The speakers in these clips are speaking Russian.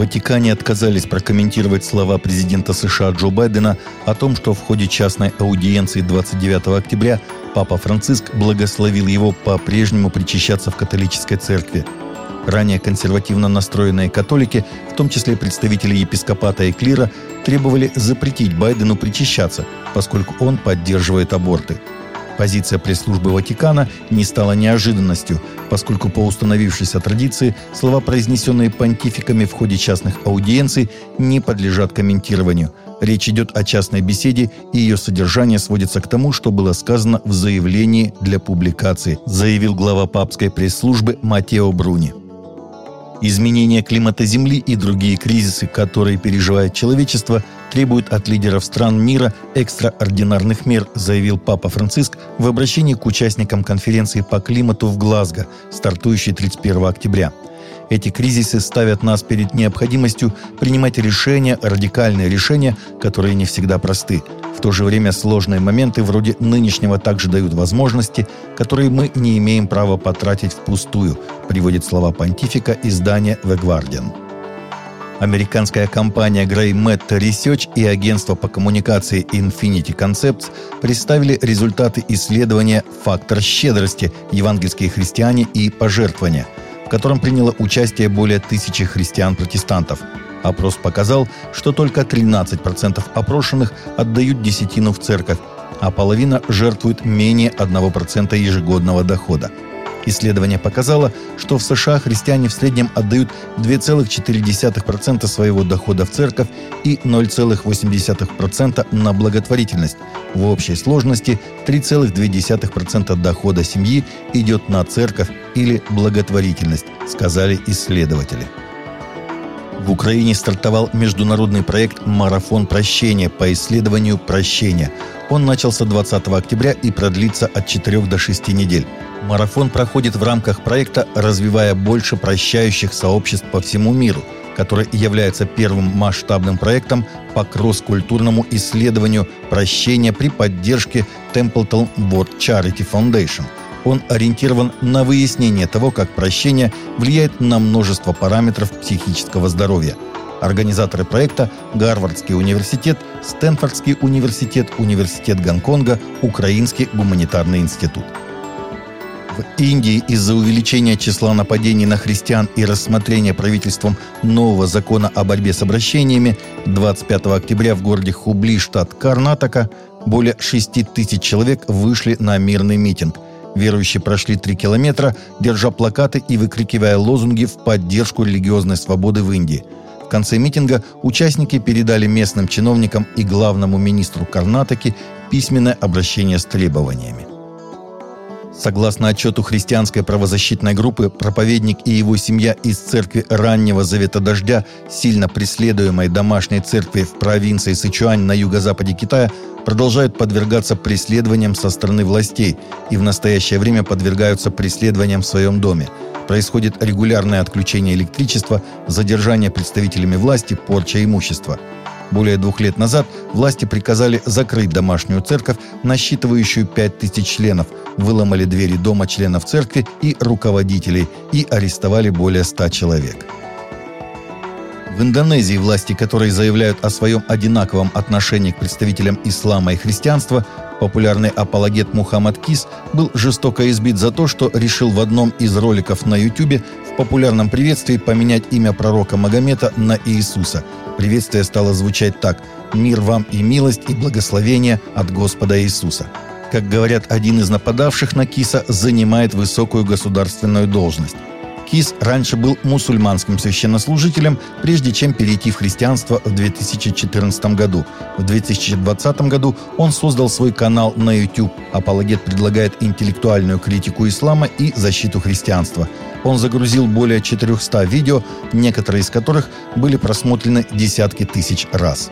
Ватикане отказались прокомментировать слова президента США Джо Байдена о том, что в ходе частной аудиенции 29 октября Папа Франциск благословил его по-прежнему причащаться в католической церкви. Ранее консервативно настроенные католики, в том числе представители епископата и клира, требовали запретить Байдену причащаться, поскольку он поддерживает аборты – Позиция пресс-службы Ватикана не стала неожиданностью, поскольку по установившейся традиции слова, произнесенные понтификами в ходе частных аудиенций, не подлежат комментированию. Речь идет о частной беседе, и ее содержание сводится к тому, что было сказано в заявлении для публикации, заявил глава папской пресс-службы Матео Бруни. Изменение климата Земли и другие кризисы, которые переживает человечество, требуют от лидеров стран мира экстраординарных мер, заявил Папа Франциск в обращении к участникам конференции по климату в Глазго, стартующей 31 октября – эти кризисы ставят нас перед необходимостью принимать решения, радикальные решения, которые не всегда просты. В то же время сложные моменты вроде нынешнего также дают возможности, которые мы не имеем права потратить впустую, приводит слова понтифика издания The Guardian. Американская компания Grey Matter Research и агентство по коммуникации Infinity Concepts представили результаты исследования «Фактор щедрости. Евангельские христиане и пожертвования», котором приняло участие более тысячи христиан-протестантов. Опрос показал, что только 13% опрошенных отдают десятину в церковь, а половина жертвует менее 1% ежегодного дохода – Исследование показало, что в США христиане в среднем отдают 2,4% своего дохода в церковь и 0,8% на благотворительность. В общей сложности 3,2% дохода семьи идет на церковь или благотворительность, сказали исследователи. В Украине стартовал международный проект «Марафон прощения» по исследованию прощения. Он начался 20 октября и продлится от 4 до 6 недель. Марафон проходит в рамках проекта «Развивая больше прощающих сообществ по всему миру», который является первым масштабным проектом по кросс-культурному исследованию прощения при поддержке Templeton World Charity Foundation – он ориентирован на выяснение того, как прощение влияет на множество параметров психического здоровья. Организаторы проекта – Гарвардский университет, Стэнфордский университет, Университет Гонконга, Украинский гуманитарный институт. В Индии из-за увеличения числа нападений на христиан и рассмотрения правительством нового закона о борьбе с обращениями 25 октября в городе Хубли, штат Карнатака, более 6 тысяч человек вышли на мирный митинг – Верующие прошли три километра, держа плакаты и выкрикивая лозунги в поддержку религиозной свободы в Индии. В конце митинга участники передали местным чиновникам и главному министру Карнатаки письменное обращение с требованиями. Согласно отчету христианской правозащитной группы, проповедник и его семья из церкви раннего Завета Дождя, сильно преследуемой домашней церкви в провинции Сычуань на юго-западе Китая, продолжают подвергаться преследованиям со стороны властей и в настоящее время подвергаются преследованиям в своем доме. Происходит регулярное отключение электричества, задержание представителями власти, порча имущества. Более двух лет назад власти приказали закрыть домашнюю церковь, насчитывающую 5000 членов, выломали двери дома членов церкви и руководителей и арестовали более 100 человек. В Индонезии власти, которые заявляют о своем одинаковом отношении к представителям ислама и христианства, популярный апологет Мухаммад Кис был жестоко избит за то, что решил в одном из роликов на YouTube в популярном приветствии поменять имя пророка Магомета на Иисуса. Приветствие стало звучать так «Мир вам и милость и благословение от Господа Иисуса». Как говорят, один из нападавших на Киса занимает высокую государственную должность. Кис раньше был мусульманским священнослужителем, прежде чем перейти в христианство в 2014 году. В 2020 году он создал свой канал на YouTube. Апологет предлагает интеллектуальную критику ислама и защиту христианства. Он загрузил более 400 видео, некоторые из которых были просмотрены десятки тысяч раз.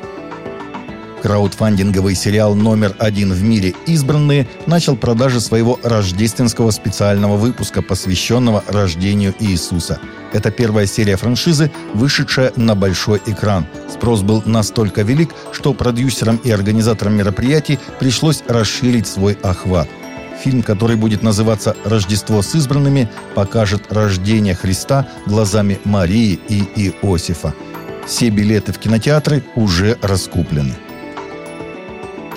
Краудфандинговый сериал номер один в мире «Избранные» начал продажи своего рождественского специального выпуска, посвященного рождению Иисуса. Это первая серия франшизы, вышедшая на большой экран. Спрос был настолько велик, что продюсерам и организаторам мероприятий пришлось расширить свой охват. Фильм, который будет называться «Рождество с избранными», покажет рождение Христа глазами Марии и Иосифа – Все билеты в кинотеатры уже раскуплены.